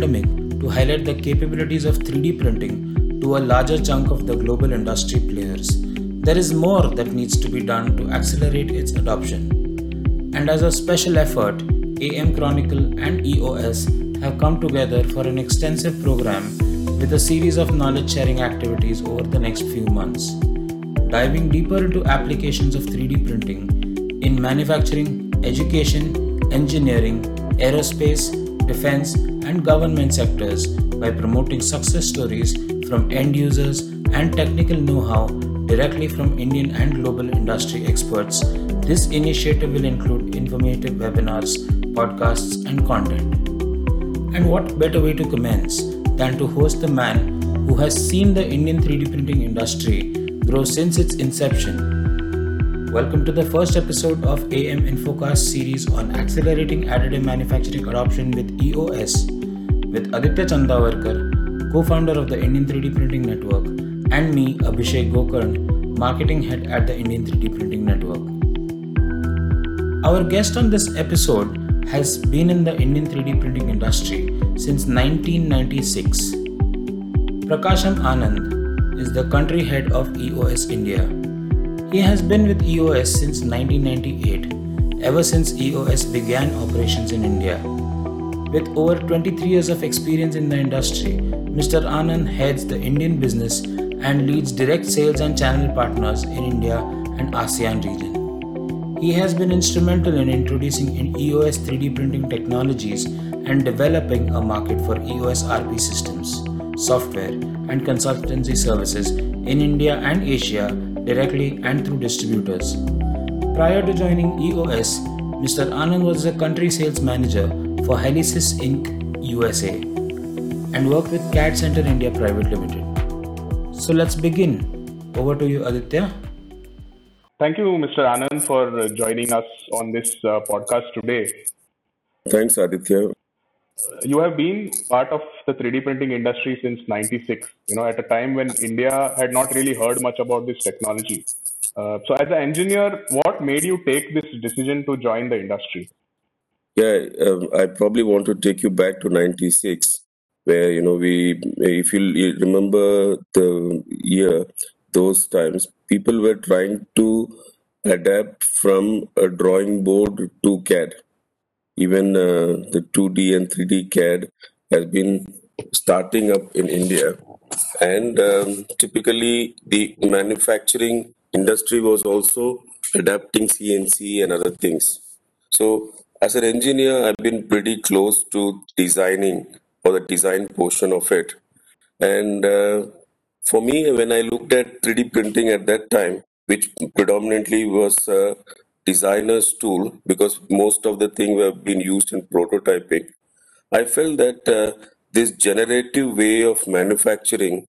pandemic to highlight the capabilities of 3D printing to a larger chunk of the global industry players, there is more that needs to be done to accelerate its adoption. And as a special effort, AM Chronicle and EOS have come together for an extensive program with a series of knowledge sharing activities over the next few months. Diving deeper into applications of 3D printing in manufacturing, education, engineering, aerospace, defense, and government sectors by promoting success stories from end users and technical know how directly from Indian and global industry experts. This initiative will include informative webinars, podcasts, and content. And what better way to commence than to host the man who has seen the Indian 3D printing industry grow since its inception. Welcome to the first episode of AM Infocast series on accelerating additive manufacturing adoption with EOS with Aditya Chandavarkar, co-founder of the Indian 3D Printing Network, and me, Abhishek Gokarn, marketing head at the Indian 3D Printing Network. Our guest on this episode has been in the Indian 3D printing industry since 1996. Prakasham Anand is the country head of EOS India. He has been with EOS since 1998, ever since EOS began operations in India. With over 23 years of experience in the industry, Mr. Anand heads the Indian business and leads direct sales and channel partners in India and ASEAN region. He has been instrumental in introducing in EOS 3D printing technologies and developing a market for EOS RP systems, software, and consultancy services in India and Asia directly and through distributors. Prior to joining EOS, Mr. Anand was a country sales manager for Helisys Inc. USA and worked with CAD Center India Private Limited. So let's begin. Over to you, Aditya. Thank you, Mr. Anand, for joining us on this uh, podcast today. Thanks, Aditya. You have been part of the 3D printing industry since 96, you know, at a time when India had not really heard much about this technology. Uh, so, as an engineer, what made you take this decision to join the industry? Yeah, um, I probably want to take you back to 96, where, you know, we, if you remember the year, those times, people were trying to adapt from a drawing board to CAD. Even uh, the 2D and 3D CAD has been starting up in India. And um, typically, the manufacturing industry was also adapting CNC and other things. So, as an engineer, I've been pretty close to designing or the design portion of it. And uh, for me, when I looked at 3D printing at that time, which predominantly was a designer's tool because most of the things were being used in prototyping, I felt that uh, this generative way of manufacturing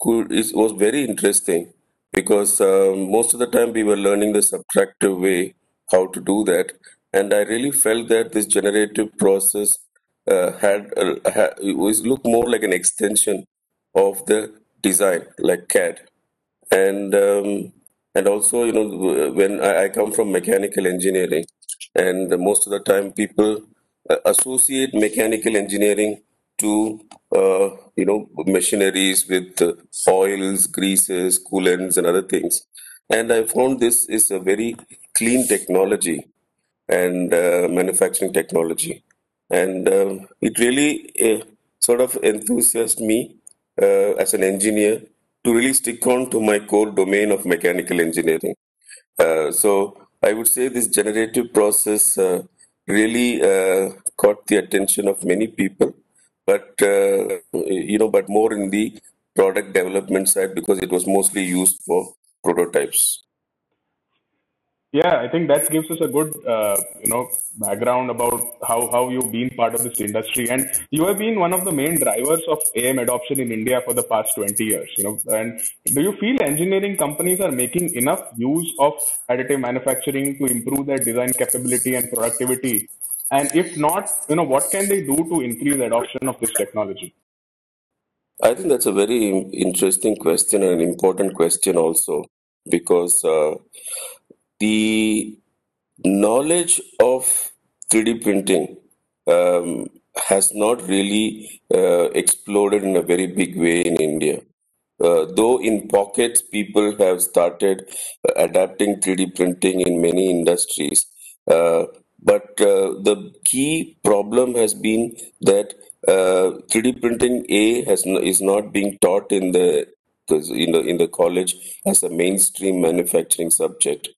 could is, was very interesting because uh, most of the time we were learning the subtractive way how to do that, and I really felt that this generative process uh, had, uh, had was look more like an extension of the design like CAD, and um, and also you know when I, come from mechanical engineering, and most of the time people uh, associate mechanical engineering to uh, you know machineries with uh, oils, greases, coolants, and other things. And I found this is a very clean technology and uh, manufacturing technology, and uh, it really uh, sort of enthused me uh, as an engineer to really stick on to my core domain of mechanical engineering. Uh, so I would say this generative process uh, really uh, caught the attention of many people, but uh, you know, but more in the product development side because it was mostly used for prototypes. Yeah, I think that gives us a good, uh, you know, background about how, how you've been part of this industry, and you have been one of the main drivers of AM adoption in India for the past 20 years. You know, and do you feel engineering companies are making enough use of additive manufacturing to improve their design capability and productivity? And if not, you know, what can they do to increase adoption of this technology? I think that's a very interesting question and an important question also because uh, the knowledge of 3D printing um, has not really uh, exploded in a very big way in India. Uh, though in pockets people have started uh, adapting 3D printing in many industries, uh, but uh, the key problem has been that 3D uh, printing A has is not being taught in the in the in the college as a mainstream manufacturing subject.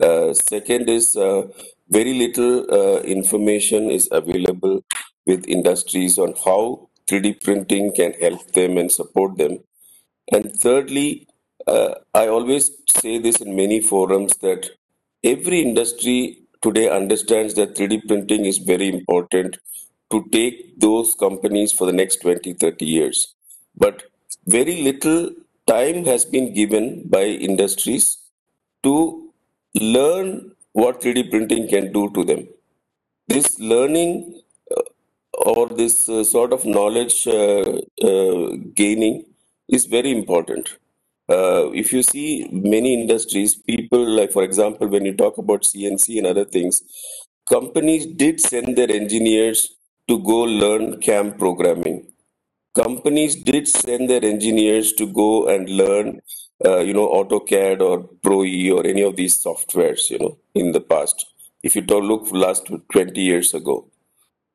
Uh, second is very little information is available with industries on how 3D printing can help them and support them. And thirdly, uh, I always say this in many forums that every industry today understands that 3D printing is very important to take those companies for the next 20, 30 years. But very little time has been given by industries to learn what 3D printing can do to them. This learning uh, or this uh, sort of knowledge uh, uh gaining is very important. Uh, if you see many industries, people like, for example, when you talk about CNC and other things, companies did send their engineers to go learn CAM programming. Companies did send their engineers to go and learn, uh, you know, AutoCAD or ProE or any of these softwares, you know, in the past. If you don't look last 20 years ago.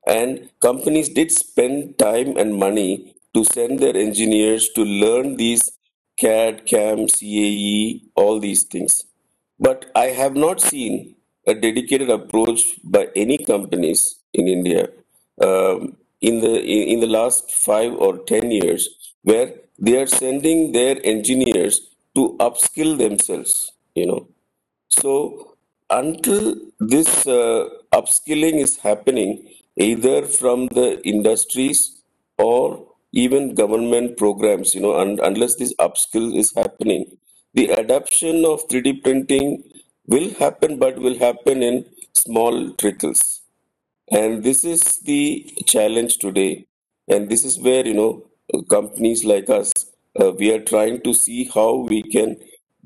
And companies did spend time and money to send their engineers to learn these CAD, CAM, CAE, all these things. But I have not seen a dedicated approach by any companies in India um, in the in, in the last five or ten years where they are sending their engineers to upskill themselves. You know, so until this uh, upskilling is happening, either from the industries or even government programs, you know, and unless this upskill is happening, the adoption of 3D printing will happen, but will happen in small trickles. And this is the challenge today. And this is where, you know, companies like us, uh, we are trying to see how we can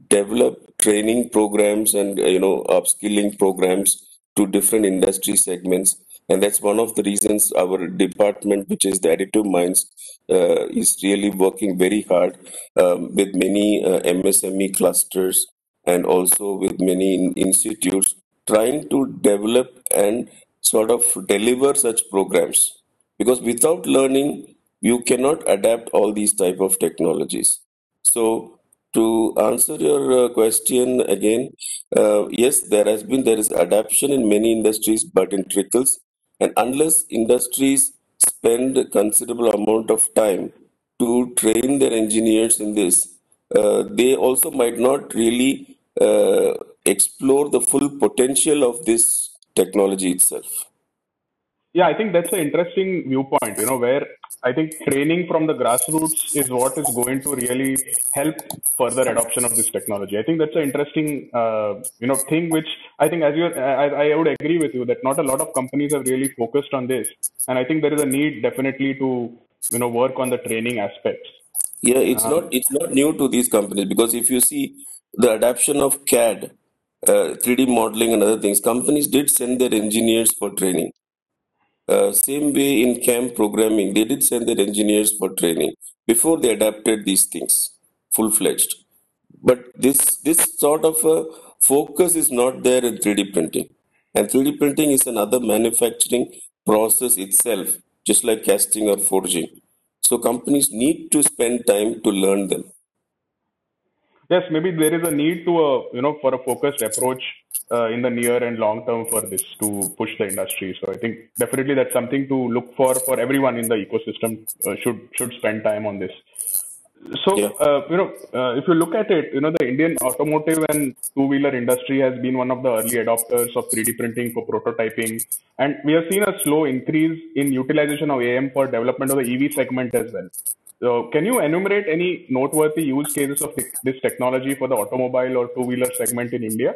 develop training programs and, uh, you know, upskilling programs to different industry segments. And that's one of the reasons our department which is the additive minds uh, is really working very hard um, with many uh, msme clusters and also with many institutes trying to develop and sort of deliver such programs. Because without learning you cannot adapt all these type of technologies so to answer your uh, question again, uh, yes, there has been there is adaptation in many industries, but in trickles. And unless industries spend a considerable amount of time to train their engineers in this, uh, they also might not really uh, explore the full potential of this technology itself. Yeah, I think that's an interesting viewpoint, you know, where I think training from the grassroots is what is going to really help further adoption of this technology. I think that's an interesting, uh, you know, thing which I think, as you, I, I would agree with you that not a lot of companies have really focused on this, and I think there is a need definitely to, you know, work on the training aspects. Yeah, it's um, not it's not new to these companies because if you see the adoption of CAD, uh, 3D modeling and other things, companies did send their engineers for training. Uh, same way in CAM programming, they did send their engineers for training before they adapted these things full fledged. But this this sort of a focus is not there in 3D printing, and 3D printing is another manufacturing process itself, just like casting or forging. So companies need to spend time to learn them. Yes, maybe there is a need to a you know for a focused approach uh, in the near and long term for this to push the industry. So I think definitely that's something to look for for everyone in the ecosystem uh, should should spend time on this. So yeah. uh, you know uh, if you look at it, you know the Indian automotive and two wheeler industry has been one of the early adopters of 3D printing for prototyping, and we have seen a slow increase in utilization of AM for development of the EV segment as well. So, can you enumerate any noteworthy use cases of this technology for the automobile or two wheeler segment in India?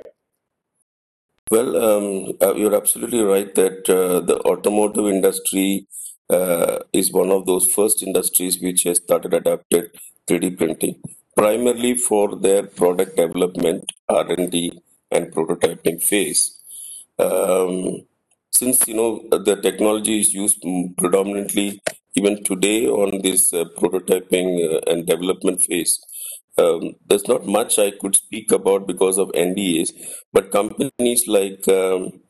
Well, um, uh, you're absolutely right that uh, the automotive industry uh, is one of those first industries which has started adapted 3D printing, primarily for their product development, R&D, and prototyping phase. Um, since you know the technology is used predominantly even today on this uh, prototyping uh, and development phase, um, there's not much I could speak about because of NDAs. But companies like um,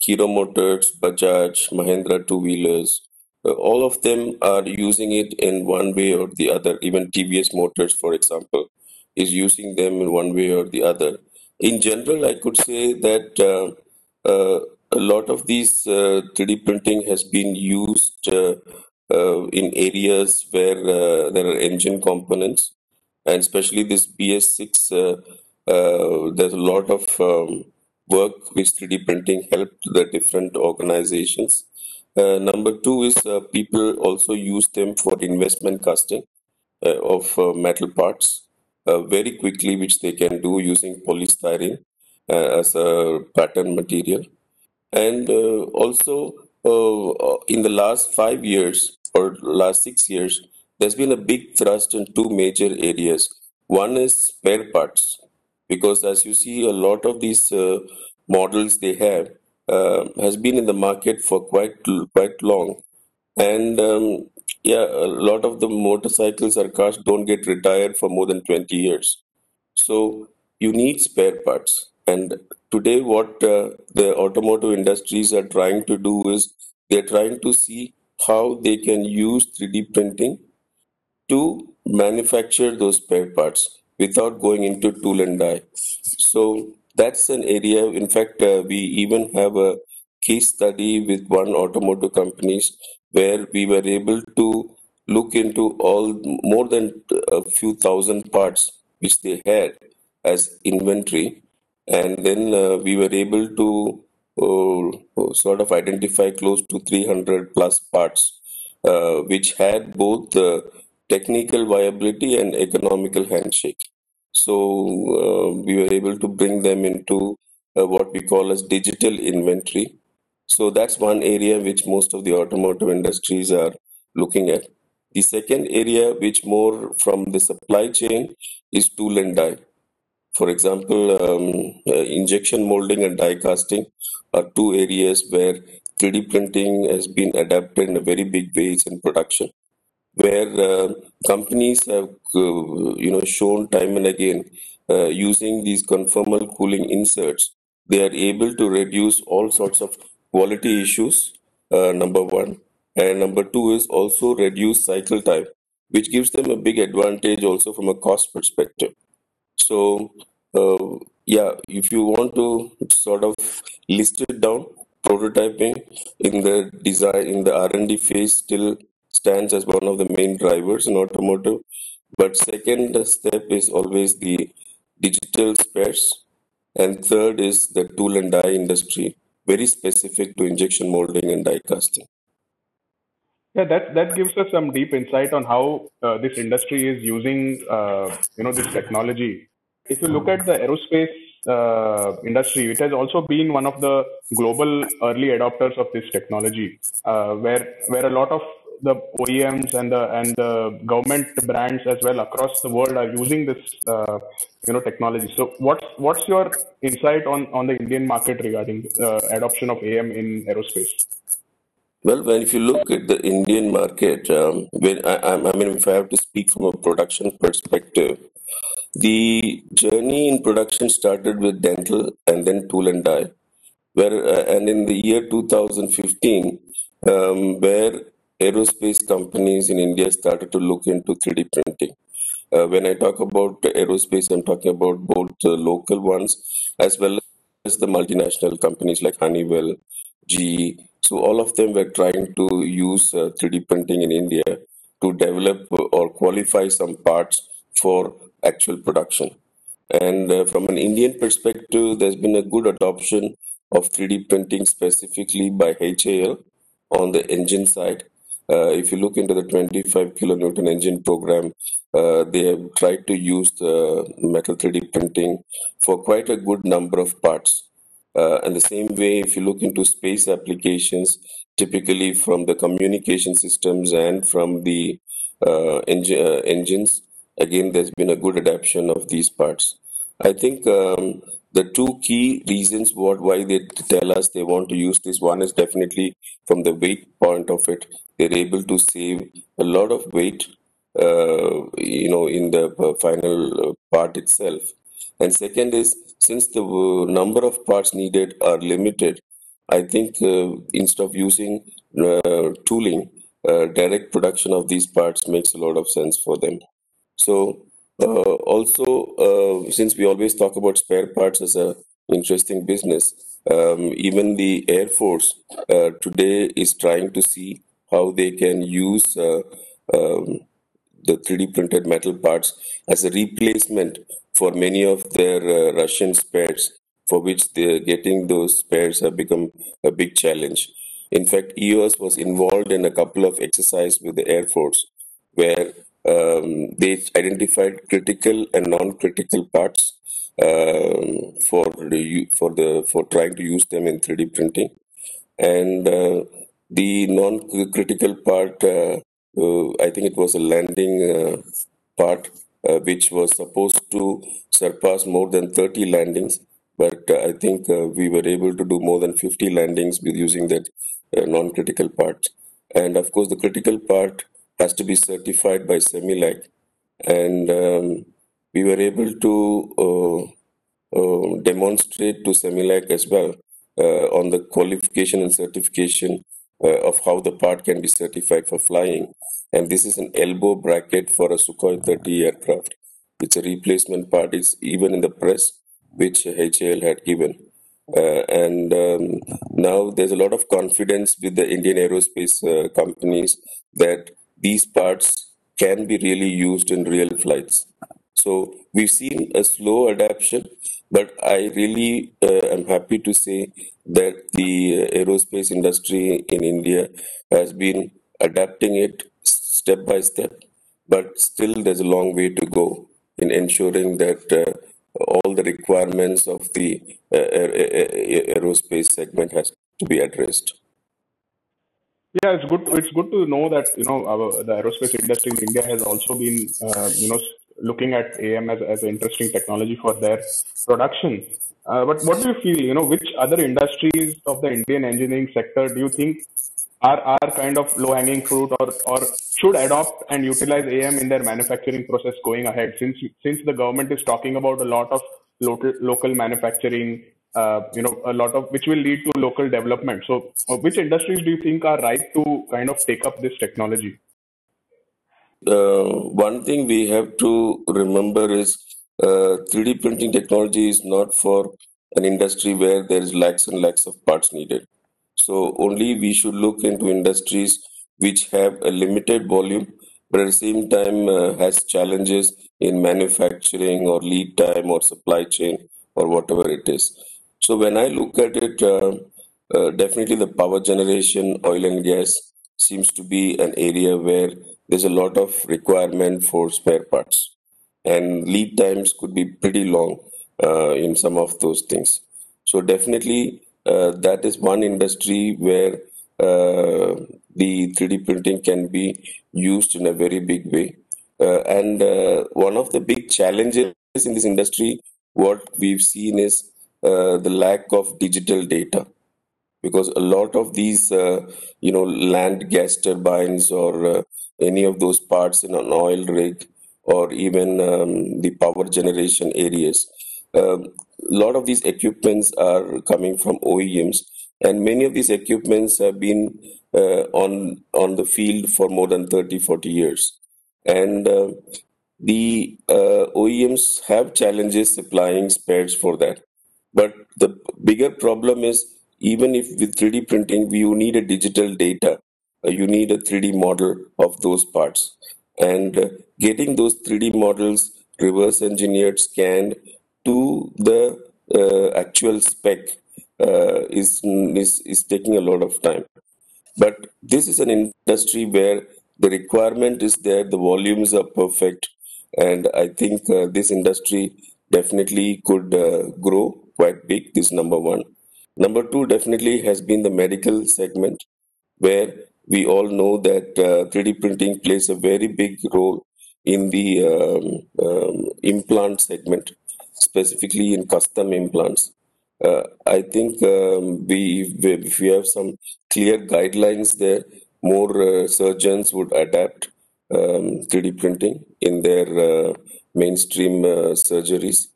Hero Motors, Bajaj, Mahindra Two Wheelers, uh, all of them are using it in one way or the other. Even TVS Motors, for example, is using them in one way or the other. In general, I could say that uh, uh, a lot of these uh, 3D printing has been used uh, uh, in areas where uh, there are engine components, and especially this BS6. Uh, uh, there's a lot of um, work which 3D printing helped the different organizations. Uh, number two is uh, people also use them for investment casting uh, of uh, metal parts very quickly, which they can do using polystyrene as a pattern material. And also, in the last five years or last six years, there's been a big thrust in two major areas. One is spare parts, because as you see, a lot of these uh, models they have uh, has been in the market for quite quite long, and um, yeah, a lot of the motorcycles or cars don't get retired for more than 20 years. So you need spare parts. And today, what uh, the automotive industries are trying to do is they're trying to see how they can use 3D printing to manufacture those spare parts without going into tool and die. So that's an area. In fact, uh, we even have a case study with one automotive companies where we were able to look into all more than a few thousand parts which they had as inventory, and then uh, we were able to uh, sort of identify close to 300 plus parts uh, which had both uh, technical viability and economical handshake. So uh, we were able to bring them into uh, what we call as digital inventory. So that's one area which most of the automotive industries are looking at. The second area, which more from the supply chain, is tool and die. For example, um, uh, injection molding and die casting are two areas where 3D printing has been adapted in a very big ways in production where uh, companies have uh, you know shown time and again uh, using these conformal cooling inserts they are able to reduce all sorts of quality issues number one. And number two is also reduce cycle time which gives them a big advantage also from a cost perspective. So uh, yeah if you want to sort of list it down prototyping in the design in the r&d phase still stands as one of the main drivers in automotive. But second step is always the digital spares, and third is the tool and die industry, very specific to injection molding and die casting. Yeah, that that gives us some deep insight on how uh, this industry is using, uh, you know, this technology. If you look at the aerospace uh, industry, it has also been one of the global early adopters of this technology, uh, where where a lot of the OEMs and the and the government brands as well across the world are using this uh, you know technology. So what's what's your insight on on the Indian market regarding uh, adoption of AM in aerospace? Well, when if you look at the Indian market, um, when I, I mean, if I have to speak from a production perspective, the journey in production started with dental and then tool and die, where uh, and in the year 2015, um, where aerospace companies in India started to look into 3D printing. Uh, when I talk about aerospace, I'm talking about both the local ones as well as the multinational companies like Honeywell, GE. So all of them were trying to use uh, 3D printing in India to develop or qualify some parts for actual production. And uh, from an Indian perspective, there's been a good adoption of 3D printing specifically by HAL on the engine side. Uh, if you look into the 25 kilonewton engine program, uh, they have tried to use the metal 3D printing for quite a good number of parts. Uh, and the same way, if you look into space applications, typically from the communication systems and from the uh, uh, engines, again, there's been a good adaptation of these parts. I think um, the two key reasons what why they tell us they want to use this one is definitely from the weight point of it. They're able to save a lot of weight uh, you know in the uh, final uh, part itself. And second is since the uh, number of parts needed are limited i think uh, instead of using uh, tooling direct production of these parts makes a lot of sense for them. So also, uh, since we always talk about spare parts as a interesting business, um, even the Air Force uh, today is trying to see how they can use uh, um, the 3D printed metal parts as a replacement for many of their uh, Russian spares, for which getting those spares have become a big challenge. In fact, EOS was involved in a couple of exercises with the Air Force where um, they identified critical and non-critical parts um, for the for the for trying to use them in 3D printing, and uh, the non-critical part, uh, uh, I think it was a landing uh, part, uh, which was supposed to surpass more than 30 landings, but uh, I think we were able to do more than 50 landings with using that non-critical part, and of course the critical part has to be certified by CEMILAC, and um, we were able to uh, uh, demonstrate to CEMILAC as well uh, on the qualification and certification uh, of how the part can be certified for flying. And this is an elbow bracket for a Sukhoi 30 aircraft. It's a replacement part. It's even in the press, which HAL had given. Uh, and um, now there's a lot of confidence with the Indian aerospace uh, companies that these parts can be really used in real flights. So we've seen a slow adaptation, but I really uh, am happy to say that the uh, aerospace industry in India has been adapting it step by step, but still there's a long way to go in ensuring that uh, all the requirements of the uh, aer- aer- aer- aerospace segment has to be addressed. Yeah, it's good. It's good to know that you know our, the aerospace industry in India has also been uh, you know looking at AM as as an interesting technology for their production. Uh, but what do you feel? You know, which other industries of the Indian engineering sector do you think are are kind of low hanging fruit or or should adopt and utilize AM in their manufacturing process going ahead? Since since the government is talking about a lot of local local manufacturing uh, you know, a lot of which will lead to local development. So, uh, which industries do you think are right to kind of take up this technology? Uh, one thing we have to remember is uh, 3D printing technology is not for an industry where there is lakhs and lakhs of parts needed. So only we should look into industries which have a limited volume, but at the same time uh, has challenges in manufacturing or lead time or supply chain or whatever it is. So when I look at it, uh, uh, definitely the power generation, oil and gas seems to be an area where there's a lot of requirement for spare parts, and lead times could be pretty long uh, in some of those things. So definitely uh, that is one industry where uh, the 3D printing can be used in a very big way. Uh, and one of the big challenges in this industry, what we've seen is uh, the lack of digital data. Because a lot of these uh, you know land gas turbines or uh, any of those parts in an oil rig or even um, the power generation areas um, a lot of these equipments are coming from OEMs and many of these equipments have been uh, on on the field for more than 30 40 years. And uh, the OEMs have challenges supplying spares for that but the bigger problem is even if with 3D printing, you need a digital data, uh, you need a 3D model of those parts. And uh, getting those 3D models reverse engineered, scanned to the uh, actual spec uh, is, is, is taking a lot of time. But this is an industry where the requirement is there, the volumes are perfect, and I think uh, this industry definitely could uh, grow quite big. This is number one. Number two definitely has been the medical segment, where we all know that uh, 3D printing plays a very big role in the um, um, implant segment. specifically in custom implants. Uh, I think um, we, if we have some clear guidelines there, more uh, surgeons would adapt um, 3D printing in their uh, mainstream uh, surgeries.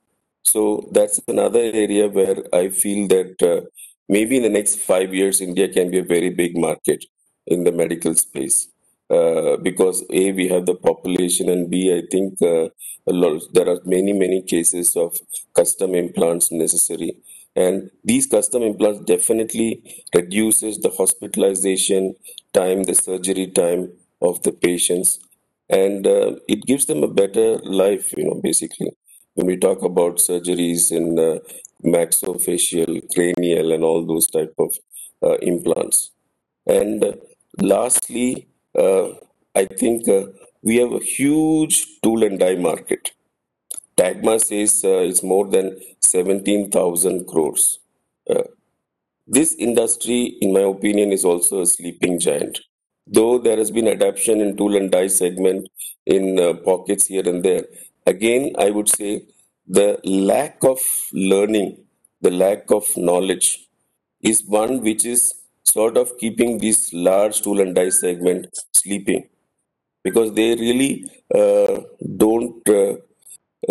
So that's another area where I feel that uh, maybe in the next five years, India can be a very big market in the medical space. Uh, because a we have the population and b i think uh, lot there are many many cases of custom implants necessary. And these custom implants definitely reduces the hospitalization time the surgery time of the patients. And uh, it gives them a better life you know basically when we talk about surgeries in uh, cranial and all those type of uh, implants. And lastly uh, i think uh, we have a huge tool and die market. TAGMA says uh, it's more than 17000 crores. Uh, this industry, in my opinion, is also a sleeping giant. Though there has been adaptation in tool and die segment in pockets here and there, again, I would say the lack of learning, the lack of knowledge is one which is sort of keeping this large tool and die segment sleeping because they really uh, don't uh,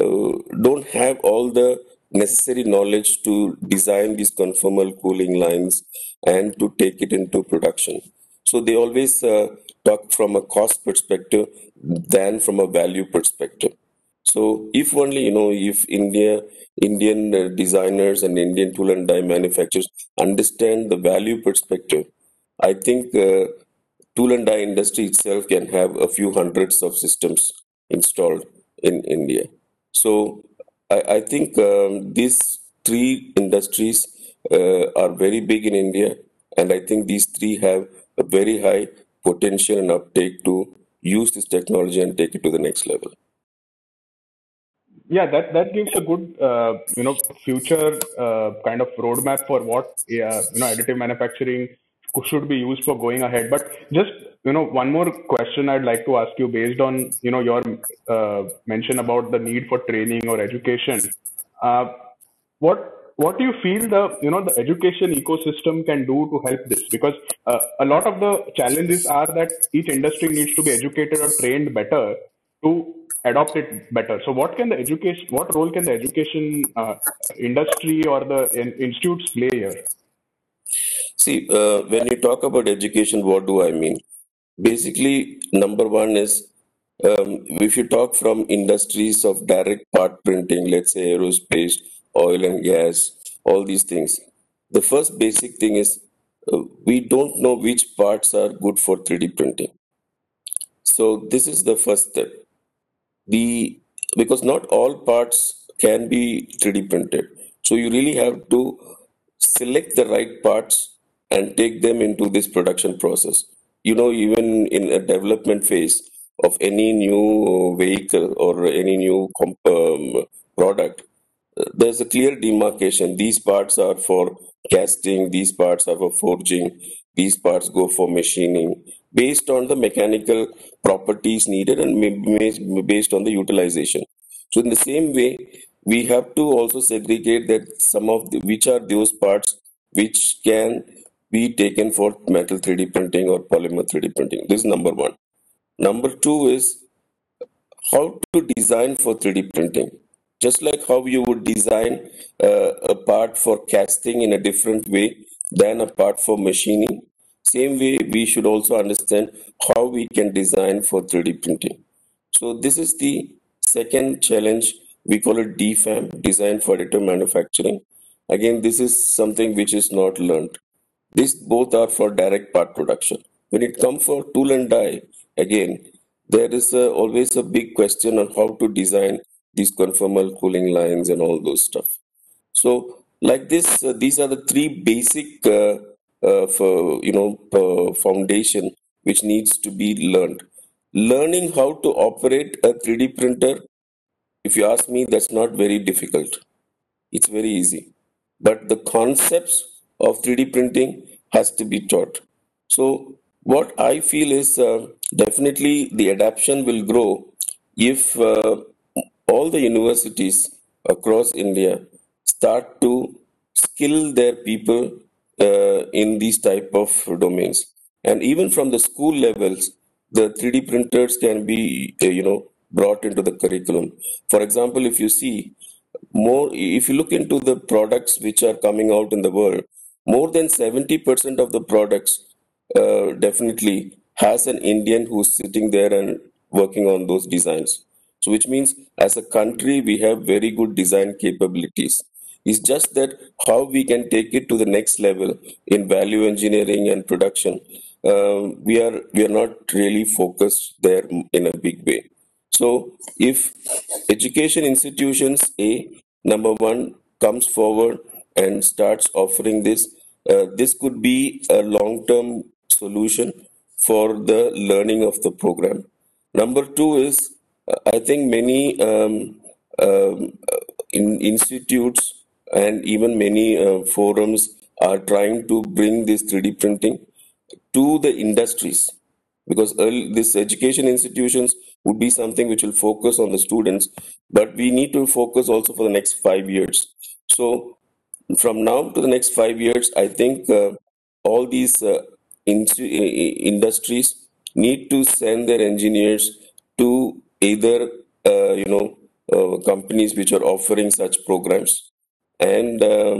uh, don't have all the necessary knowledge to design these conformal cooling lines and to take it into production. So they always uh, talk from a cost perspective than from a value perspective. So if only you know if India Indian uh, designers and Indian tool and die manufacturers understand the value perspective, I think uh, tool and die industry itself can have a few hundreds of systems installed in India. So I, I think um, these three industries uh, are very big in India, and I think these three have a very high potential and uptake to use this technology and take it to the next level. Yeah, that that gives a good uh, you know future uh, kind of roadmap for what uh, you know additive manufacturing should be used for going ahead. But just you know one more question I'd like to ask you based on you know your uh, mention about the need for training or education. Uh, what what do you feel the you know the education ecosystem can do to help this? Because uh, a lot of the challenges are that each industry needs to be educated or trained better to adopt it better. So what can the education what role can the education uh, industry or the in, institutes play here? See, uh, when you talk about education, what do I mean? Basically, number one is um, if you talk from industries of direct part printing, let's say aerospace, oil and gas, all these things, the first basic thing is uh, we don't know which parts are good for 3D printing. So this is the first step. The because not all parts can be 3D printed. So you really have to select the right parts and take them into this production process. You know, even in a development phase of any new vehicle or any new um, product, there's a clear demarcation. These parts are for casting, these parts are for forging, these parts go for machining based on the mechanical properties needed and based on the utilization. So, in the same way, we have to also segregate that some of the, which are those parts which can be taken for metal 3D printing or polymer 3D printing. This is number one. Number two is how to design for 3D printing. Just like how you would design uh, a part for casting in a different way than a part for machining, same way we should also understand how we can design for 3D printing. So this is the second challenge. We call it DFAM, Design for Additive Manufacturing. Again, this is something which is not learned. These both are for direct part production. When it comes for tool and die, again, there is a, always a big question on how to design these conformal cooling lines and all those stuff. So, like this, uh, these are the three basic, uh, uh, for, you know, uh, foundation which needs to be learned. Learning how to operate a 3D printer, if you ask me, that's not very difficult. It's very easy. But the concepts of 3D printing has to be taught. So, what I feel is uh, definitely the adoption will grow if uh, all the universities across India start to skill their people uh, in these type of domains. And even from the school levels, the 3D printers can be, uh, you know, brought into the curriculum. For example, if you see more, if you look into the products which are coming out in the world, more than 70% of the products uh, definitely has an Indian who's sitting there and working on those designs. So, which means as a country, we have very good design capabilities. It's just that how we can take it to the next level in value engineering and production. Um, we are we are not really focused there in a big way. So, if education institutions A number one comes forward and starts offering this, uh, this could be a long-term solution for the learning of the program. Number two is, uh, I think many um, um, in institutes and even many uh, forums are trying to bring this 3D printing to the industries. Because early, this education institutions would be something which will focus on the students but we need to focus also for the next five years. So from now to the next five years i think uh, all these uh, in- industries need to send their engineers to either uh, you know uh, companies which are offering such programs and um,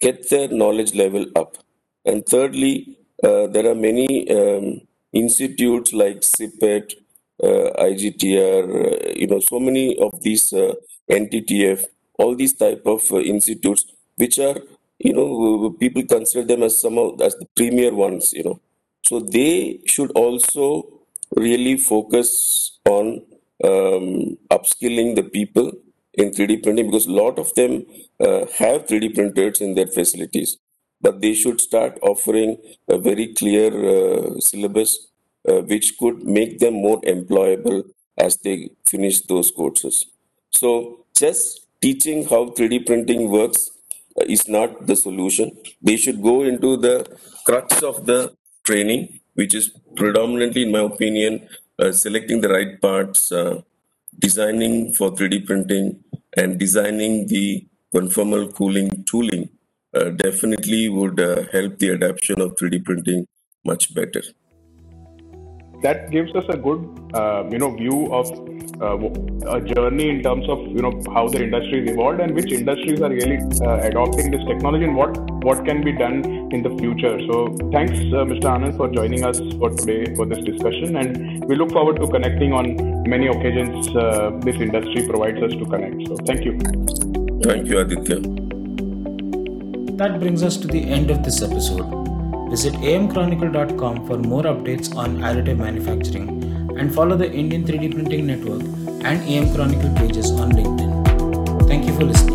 get their knowledge level up and thirdly uh, there are many um, institutes like CIPET, uh, IGTR, uh, you know, so many of these uh, NTTF, all these type of uh, institutes, which are, you know, people consider them as some of as the premier ones, you know. So they should also really focus on um, upskilling the people in 3D printing because a lot of them uh, have 3D printers in their facilities but they should start offering a very clear uh, syllabus uh, which could make them more employable as they finish those courses. So, just teaching how 3D printing works uh, is not the solution. They should go into the crux of the training, which is predominantly, in my opinion, uh, selecting the right parts, uh, designing for 3D printing, and designing the conformal cooling tooling uh, definitely would uh, help the adoption of 3D printing much better. That gives us a good, uh, you know, view of Uh, a journey in terms of you know how the industry is evolved and which industries are really uh, adopting this technology and what what can be done in the future. So thanks, uh, Mr. Anand, for joining us for today for this discussion, and we look forward to connecting on many occasions this industry provides us to connect. So thank you. Thank you, Aditya. That brings us to the end of this episode. Visit amchronicle.com for more updates on additive manufacturing and follow the Indian 3D Printing Network and AM Chronicle pages on LinkedIn. Thank you for listening.